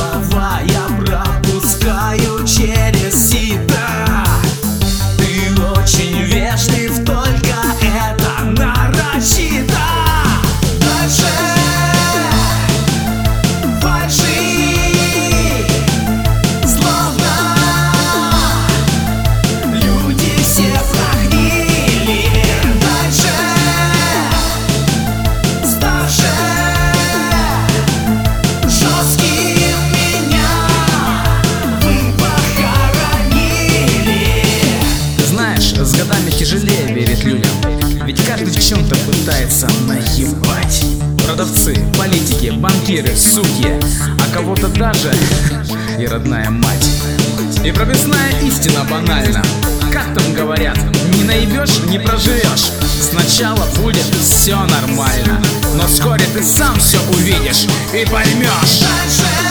love. Каждый в чем-то пытается наебать. Продавцы, политики, банкиры, суки. А кого-то даже и родная мать. И прописная истина банальна. Как там говорят, не наебешь, не проживешь Сначала будет все нормально Но вскоре ты сам все увидишь и поймешь